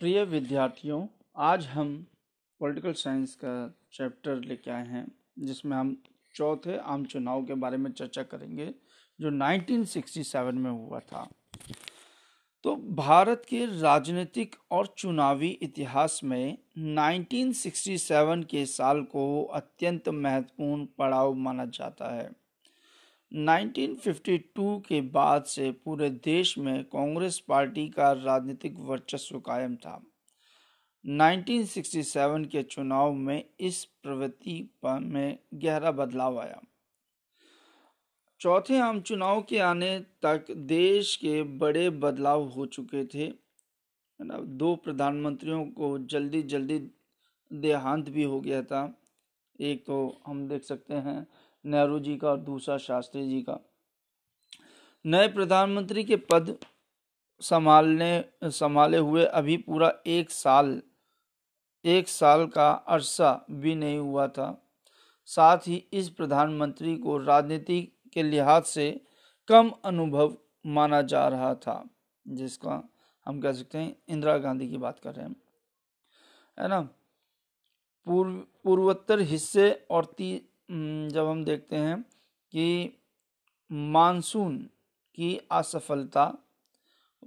प्रिय विद्यार्थियों, आज हम पॉलिटिकल साइंस का चैप्टर लेके आए हैं, जिसमें हम चौथे आम चुनाव के बारे में चर्चा करेंगे, जो 1967 में हुआ था। तो भारत के राजनीतिक और चुनावी इतिहास में 1967 के साल को अत्यंत महत्वपूर्ण पड़ाव माना जाता है। 1952 के बाद से पूरे देश में कांग्रेस पार्टी का राजनीतिक वर्चस्व कायम था। 1967 के चुनाव में इस प्रवृत्ति में गहरा बदलाव आया। चौथे आम चुनाव के आने तक देश के बड़े बदलाव हो चुके थे। दो प्रधानमंत्रियों को जल्दी जल्दी देहांत भी हो गया था। एक तो हम देख सकते हैं नेहरू जी का और दूसरा शास्त्री जी का। नए प्रधानमंत्री के पद संभालने, संभाले हुए अभी पूरा एक साल एक साल का अरसा भी नहीं हुआ था। साथ ही इस प्रधानमंत्री को राजनीति के लिहाज से कम अनुभव माना जा रहा था, जिसका हम कह सकते हैं इंदिरा गांधी की बात कर रहे हैं। है ना? पूर्व, पूर्वोत्तर हिस्से और ती जब हम देखते हैं कि मानसून की असफलता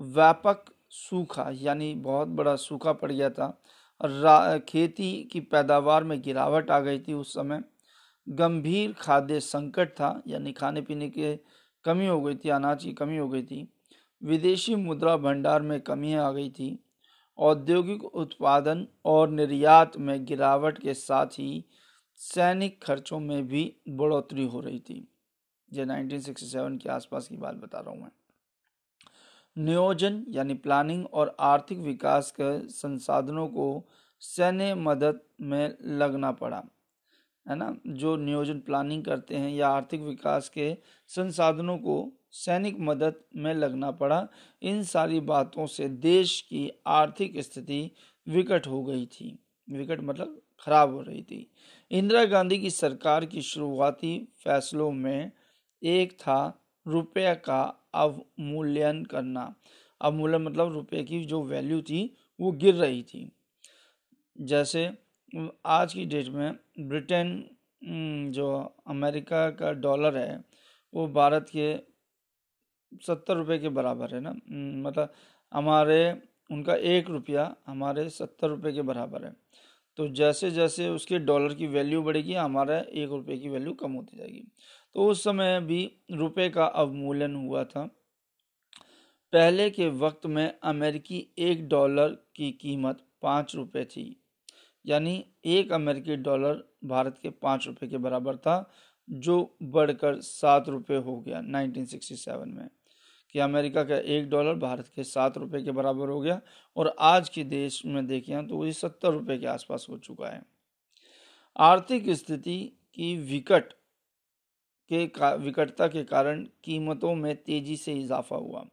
व्यापक सूखा, यानी बहुत बड़ा सूखा पड़ गया था। खेती की पैदावार में गिरावट आ गई थी उस समय। गंभीर खाद्य संकट था, यानी खाने पीने के कमी हो गई थी, अनाज की कमी हो गई थी। विदेशी मुद्रा भंडार में कमी आ गई थी। औद्योगिक उत्पादन और निर्यात में गिरावट के साथ ही सैनिक खर्चों में भी बढ़ोतरी हो रही थी। ये 1967 के आसपास की बात बता रहा हूँ मैं। नियोजन यानी प्लानिंग और आर्थिक विकास के संसाधनों को सैन्य मदद में लगना पड़ा, है ना? जो नियोजन प्लानिंग करते हैं या आर्थिक विकास के संसाधनों को सैनिक मदद में लगना पड़ा, इन सारी बातों से देश की आर्थिक स्थिति विकट हो गई थी। विकट मतलब खराब हो रही थी। इंदिरा गांधी की सरकार की शुरुआती फैसलों में एक था रुपये का अवमूल्यन करना। अवमूल्यन मतलब रुपये की जो वैल्यू थी, वो गिर रही थी। जैसे आज की डेट में ब्रिटेन जो अमेरिका का डॉलर है, वो भारत के सत्तर रुपये के बराबर है ना। मतलब हमारे उनका एक रुपया हमारे सत्तर रुपये के बराबर है। तो जैसे जैसे उसके डॉलर की वैल्यू बढ़ेगी, हमारा एक रुपये की वैल्यू कम होती जाएगी। तो उस समय भी रुपये का अवमूल्यन हुआ था। पहले के वक्त में अमेरिकी एक डॉलर की कीमत पाँच रुपये थी। यानी एक अमेरिकी डॉलर भारत के पाँच रुपये के बराबर था, जो बढ़कर सात रुपये हो गया 1967 में। कि अमेरिका का एक डॉलर भारत के सात रुपये के बराबर हो गया और आज के देश में देखें तो वही सत्तर रुपये के आसपास हो चुका है। आर्थिक स्थिति की विकट के विकटता के कारण कीमतों में तेज़ी से इजाफा हुआ।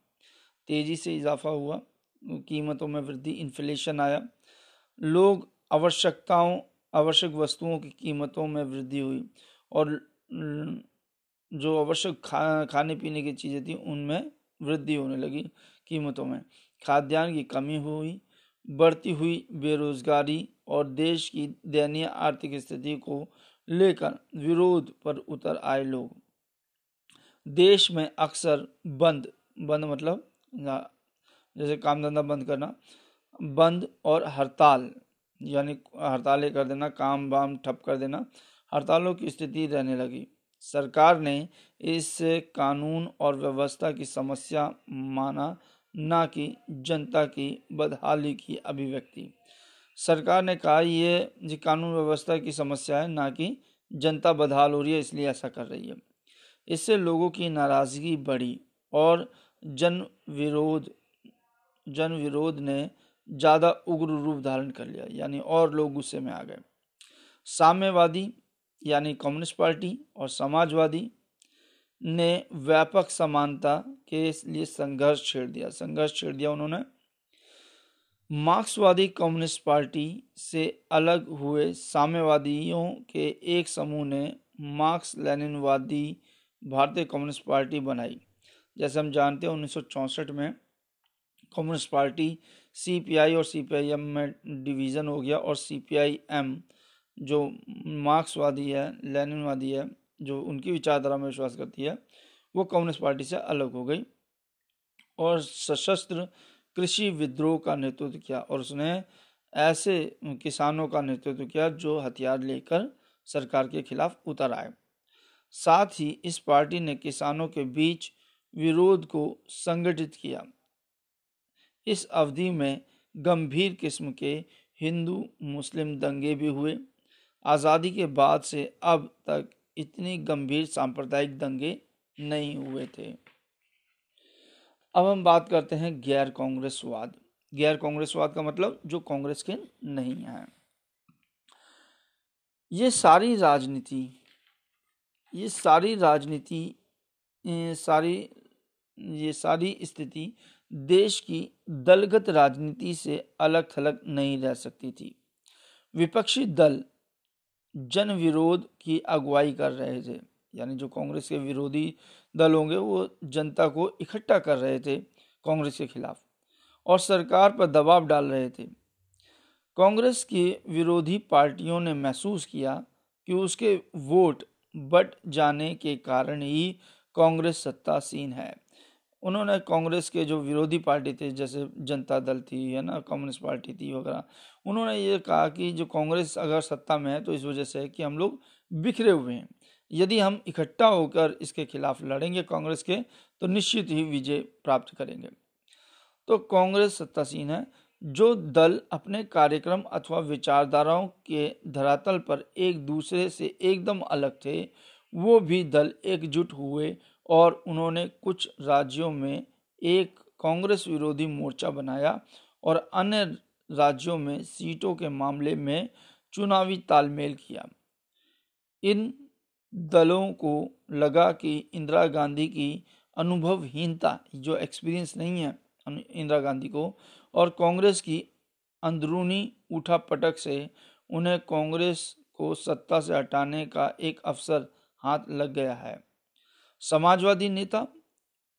तेज़ी से इजाफा हुआ, कीमतों में वृद्धि, इन्फ्लेशन आया। लोग आवश्यकताओं, आवश्यक वस्तुओं की कीमतों में वृद्धि हुई और जो आवश्यक खा, खाने पीने की चीज़ें थी उनमें वृद्धि होने लगी कीमतों में। खाद्यान्न की कमी हुई, बढ़ती हुई बेरोजगारी और देश की दयनीय आर्थिक स्थिति को लेकर विरोध पर उतर आए लोग। देश में अक्सर बंद बंद मतलब जैसे काम धंधा बंद करना, बंद और हड़ताल, यानी हड़तालें कर देना काम वाम ठप कर देना, हड़तालों की स्थिति रहने लगी। सरकार ने इस कानून और व्यवस्था की समस्या माना ना कि जनता की बदहाली की अभिव्यक्ति। सरकार ने कहा, ये कानून व्यवस्था की समस्या है, ना कि जनता बदहाल हो रही है, इसलिए ऐसा कर रही है। इससे लोगों की नाराज़गी बढ़ी और जन विरोध जन विरोध ने ज़्यादा उग्र रूप धारण कर लिया, यानी और लोग गुस्से में आ गए। साम्यवादी यानी कम्युनिस्ट पार्टी और समाजवादी ने व्यापक समानता के लिए संघर्ष छेड़ दिया। संघर्ष छेड़ दिया उन्होंने। मार्क्सवादी कम्युनिस्ट पार्टी से अलग हुए साम्यवादियों के एक समूह ने मार्क्स लेनिनवादी भारतीय कम्युनिस्ट पार्टी बनाई। जैसे हम जानते हैं, उन्नीस में कम्युनिस्ट पार्टी सीपीआई और सीपीआईएम में डिवीज़न हो गया और सी सीपीआईएम जो मार्क्सवादी है, लेनिनवादी है, जो उनकी विचारधारा में विश्वास करती है, वो कम्युनिस्ट पार्टी से अलग हो गई और सशस्त्र कृषि विद्रोह का नेतृत्व किया और उसने ऐसे किसानों का नेतृत्व किया जो हथियार लेकर सरकार के खिलाफ उतर आए। साथ ही इस पार्टी ने किसानों के बीच विरोध को संगठित किया। इस अवधि में गंभीर किस्म के हिंदू, मुस्लिम दंगे भी हुए। आज़ादी के बाद से अब तक इतनी गंभीर सांप्रदायिक दंगे नहीं हुए थे। अब हम बात करते हैं गैर कांग्रेसवाद। गैर कांग्रेसवाद का मतलब जो कांग्रेस के नहीं है। ये सारी राजनीति, ये सारी राजनीति सारी, ये सारी स्थिति देश की दलगत राजनीति से अलग थलग नहीं रह सकती थी। विपक्षी दल जन विरोध की अगुवाई कर रहे थे। यानी जो कांग्रेस के विरोधी दल होंगे, वो जनता को इकट्ठा कर रहे थे कांग्रेस के खिलाफ और सरकार पर दबाव डाल रहे थे। कांग्रेस की विरोधी पार्टियों ने महसूस किया कि उसके वोट बट जाने के कारण ही कांग्रेस सत्तासीन है। उन्होंने कांग्रेस के जो विरोधी पार्टी थे, जैसे जनता दल थी, है ना, कम्युनिस्ट पार्टी थी वगैरह, उन्होंने ये कहा कि जो कांग्रेस अगर सत्ता में है तो इस वजह से है कि हम लोग बिखरे हुए हैं। यदि हम इकट्ठा होकर इसके खिलाफ लड़ेंगे कांग्रेस के तो निश्चित ही विजय प्राप्त करेंगे। तो कांग्रेस सत्तासीन है, जो दल अपने कार्यक्रम अथवा विचारधाराओं के धरातल पर एक दूसरे से एकदम अलग थे, वो भी दल एकजुट हुए और उन्होंने कुछ राज्यों में एक कांग्रेस विरोधी मोर्चा बनाया और अन्य राज्यों में सीटों के मामले में चुनावी तालमेल किया। इन दलों को लगा कि इंदिरा गांधी की अनुभवहीनता, जो एक्सपीरियंस नहीं है इंदिरा गांधी को, और कांग्रेस की अंदरूनी उठापटक से उन्हें कांग्रेस को सत्ता से हटाने का एक अवसर हाथ लग गया है। समाजवादी नेता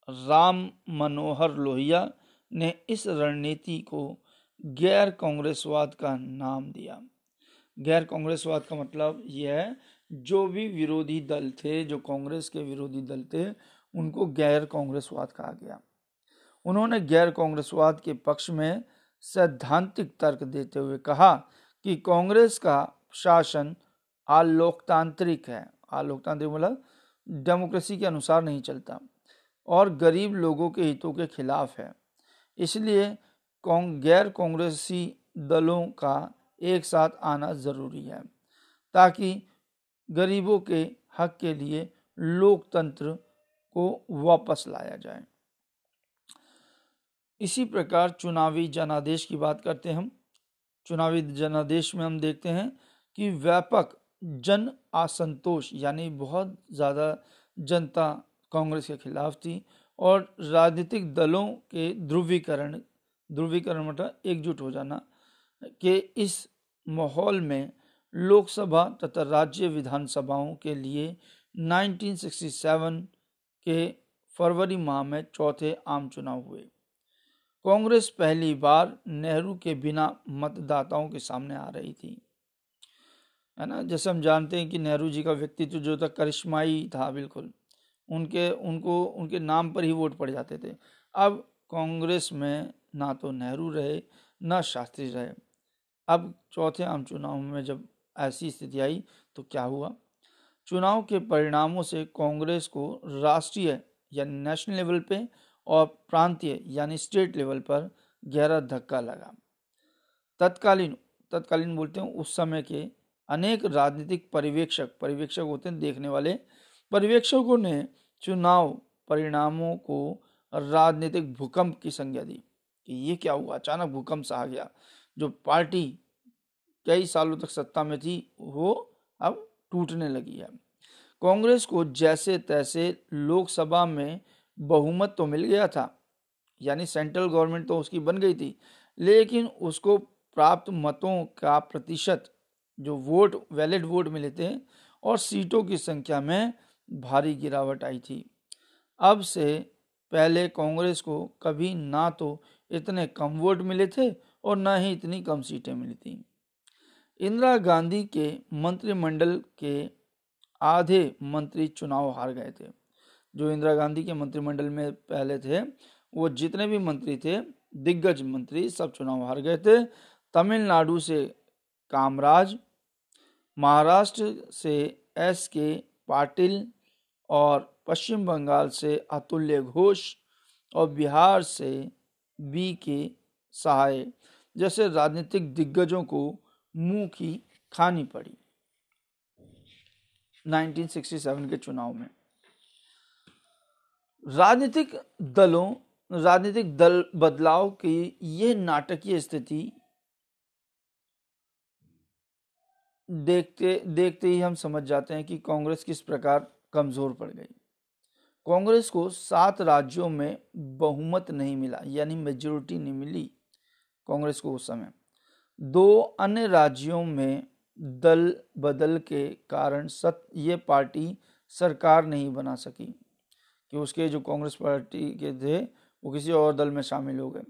राम मनोहर लोहिया ने इस रणनीति को गैर कांग्रेसवाद का नाम दिया। गैर कांग्रेसवाद का मतलब यह है, जो भी विरोधी दल थे, जो कांग्रेस के विरोधी दल थे, उनको गैर कांग्रेसवाद कहा गया। उन्होंने गैर कांग्रेसवाद के पक्ष में सैद्धांतिक तर्क देते हुए कहा कि कांग्रेस का शासन आलोकतांत्रिक है। आलोकतांत्रिक मतलब डेमोक्रेसी के अनुसार नहीं चलता और गरीब लोगों के हितों के खिलाफ है। इसलिए गैर कांग्रेसी दलों का एक साथ आना ज़रूरी है ताकि गरीबों के हक के लिए लोकतंत्र को वापस लाया जाए। इसी प्रकार चुनावी जनादेश की बात करते हैं हम। चुनावी जनादेश में हम देखते हैं कि व्यापक जन असंतोष, यानी बहुत ज़्यादा जनता कांग्रेस के खिलाफ थी और राजनीतिक दलों के ध्रुवीकरण ध्रुवीकरण मतलब एकजुट हो जाना, के इस माहौल में लोकसभा तथा राज्य विधानसभाओं के लिए 1967 के फरवरी माह में चौथे आम चुनाव हुए। कांग्रेस पहली बार नेहरू के बिना मतदाताओं के सामने आ रही थी। है ना? जैसे हम जानते हैं कि नेहरू जी का व्यक्तित्व जो था करिश्माई था, बिल्कुल। उनके, उनको, उनके नाम पर ही वोट पड़ जाते थे। अब कांग्रेस में ना तो नेहरू रहे, ना शास्त्री रहे। अब चौथे आम चुनाव में जब ऐसी स्थिति आई तो क्या हुआ? चुनाव के परिणामों से कांग्रेस को राष्ट्रीय यानी नेशनल लेवल पे और प्रांतीय यानी स्टेट लेवल पर गहरा धक्का लगा। तत्कालीन तत्कालीन बोलते हैं उस समय के अनेक राजनीतिक पर्यवेक्षक पर्यवेक्षक होते हैं देखने वाले। पर्यवेक्षकों ने चुनाव परिणामों को राजनीतिक भूकंप की संज्ञा दी कि ये क्या हुआ? अचानक भूकंप सा आ गया। जो पार्टी कई सालों तक सत्ता में थी, वो अब टूटने लगी है। कांग्रेस को जैसे तैसे लोकसभा में बहुमत तो मिल गया था, यानी सेंट्रल गवर्नमेंट तो उसकी बन गई थी, लेकिन उसको प्राप्त मतों का प्रतिशत जो वोट वैलिड वोट मिले थे और सीटों की संख्या में भारी गिरावट आई थी। अब से पहले कांग्रेस को कभी ना तो इतने कम वोट मिले थे और ना ही इतनी कम सीटें मिली थी। इंदिरा गांधी के मंत्रिमंडल के आधे मंत्री चुनाव हार गए थे। जो इंदिरा गांधी के मंत्रिमंडल में पहले थे, वो जितने भी मंत्री थे, दिग्गज मंत्री सब चुनाव हार गए थे। तमिलनाडु से कामराज, महाराष्ट्र से एस के पाटिल और पश्चिम बंगाल से अतुल्य घोष और बिहार से बी के सहाय, जैसे राजनीतिक दिग्गजों को मुँह की खानी पड़ी। 1967 के चुनाव में। राजनीतिक दलों, राजनीतिक दल बदलाव की यह नाटकीय स्थिति देखते देखते ही हम समझ जाते हैं कि कांग्रेस किस प्रकार कमज़ोर पड़ गई। कांग्रेस को सात राज्यों में बहुमत नहीं मिला, यानी मेजोरिटी नहीं मिली कांग्रेस को उस समय। दो अन्य राज्यों में दल बदल के कारण सत, ये पार्टी सरकार नहीं बना सकी, कि उसके जो कांग्रेस पार्टी के थे, वो किसी और दल में शामिल हो गए।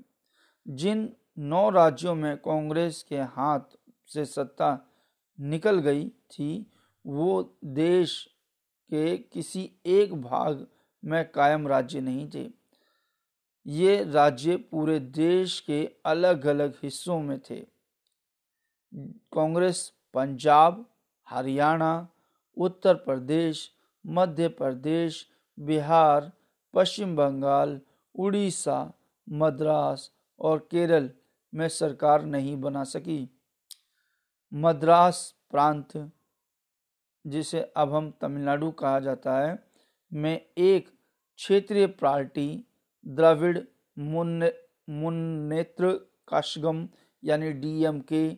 जिन नौ राज्यों में कांग्रेस के हाथ से सत्ता निकल गई थी, वो देश के किसी एक भाग में कायम राज्य नहीं थे। ये राज्य पूरे देश के अलग अलग हिस्सों में थे। कांग्रेस, पंजाब, हरियाणा, उत्तर प्रदेश, मध्य प्रदेश, बिहार, पश्चिम बंगाल, उड़ीसा, मद्रास और केरल में सरकार नहीं बना सकी। मद्रास प्रांत, जिसे अब हम तमिलनाडु कहा जाता है, में एक क्षेत्रीय पार्टी, द्रविड़ मुन्नेत्र काशगम यानी डीएम के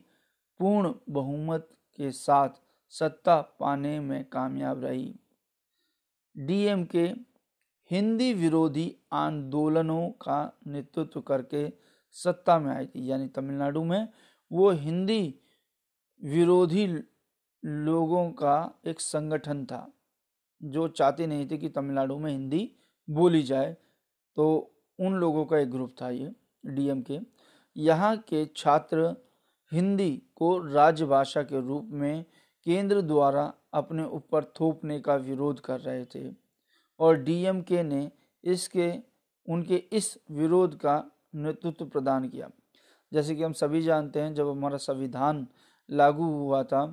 पूर्ण बहुमत के साथ सत्ता पाने में कामयाब रही। डीएम के हिंदी विरोधी आंदोलनों का नेतृत्व करके सत्ता में आई थी, यानी तमिलनाडु में, वो हिंदी विरोधी लोगों का एक संगठन था, जो चाहते नहीं थे कि तमिलनाडु में हिंदी बोली जाए। तो उन लोगों का एक ग्रुप था ये, डीएम के। यहाँ के छात्र हिंदी को राजभाषा के रूप में केंद्र द्वारा अपने ऊपर थोपने का विरोध कर रहे थे। और डीएमके ने इसके, उनके इस विरोध का नेतृत्व प्रदान किया। जैसे कि हम सभी जानते हैं, जब हमारा संविधान लागू हुआ था।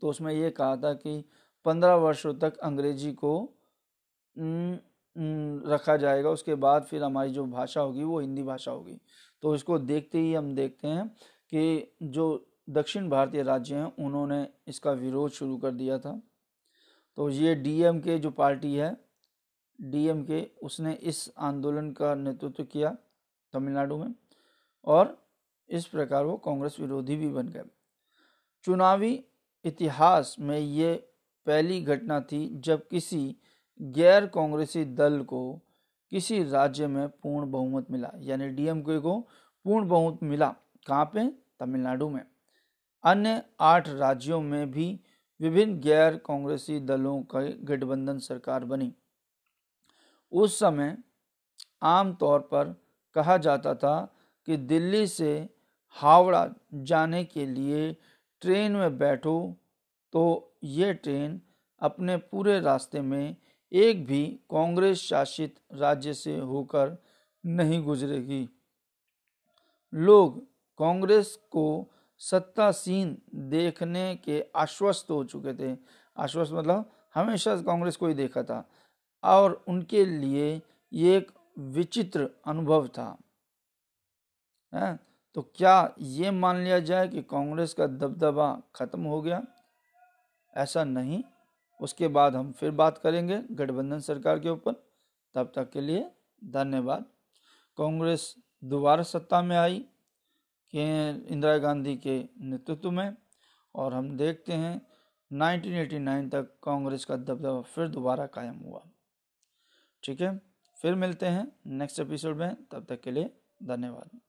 तो उसमें ये कहा था कि पंद्रह वर्षों तक अंग्रेज़ी को रखा जाएगा, उसके बाद फिर हमारी जो भाषा होगी वो हिंदी भाषा होगी। तो इसको देखते ही हम देखते हैं कि जो दक्षिण भारतीय राज्य हैं, उन्होंने इसका विरोध शुरू कर दिया था। तो ये डीएम के जो पार्टी है, डीएम के, उसने इस आंदोलन का नेतृत्व किया तमिलनाडु में और इस प्रकार वो कांग्रेस विरोधी भी बन गए। चुनावी इतिहास में ये पहली घटना थी जब किसी गैर कांग्रेसी दल को किसी राज्य में पूर्ण बहुमत मिला, यानी डीएमके को पूर्ण बहुमत मिला, कहाँ पे? तमिलनाडु में। अन्य आठ राज्यों में भी विभिन्न गैर कांग्रेसी दलों का गठबंधन सरकार बनी। उस समय आम तौर पर कहा जाता था कि दिल्ली से हावड़ा जाने के लिए ट्रेन में बैठो तो ये ट्रेन अपने पूरे रास्ते में एक भी कांग्रेस शासित राज्य से होकर नहीं गुजरेगी। लोग कांग्रेस को सत्तासीन देखने के आश्वस्त हो चुके थे। आश्वस्त मतलब हमेशा कांग्रेस को ही देखा था और उनके लिए ये एक विचित्र अनुभव था। है? तो क्या ये मान लिया जाए कि कांग्रेस का दबदबा खत्म हो गया? ऐसा नहीं। उसके बाद हम फिर बात करेंगे गठबंधन सरकार के ऊपर। तब तक के लिए धन्यवाद। कांग्रेस दोबारा सत्ता में आई, कि इंदिरा गांधी के नेतृत्व में, और हम देखते हैं 1989 तक कांग्रेस का दबदबा फिर दोबारा कायम हुआ। ठीक है, फिर मिलते हैं नेक्स्ट एपिसोड में। तब तक के लिए धन्यवाद।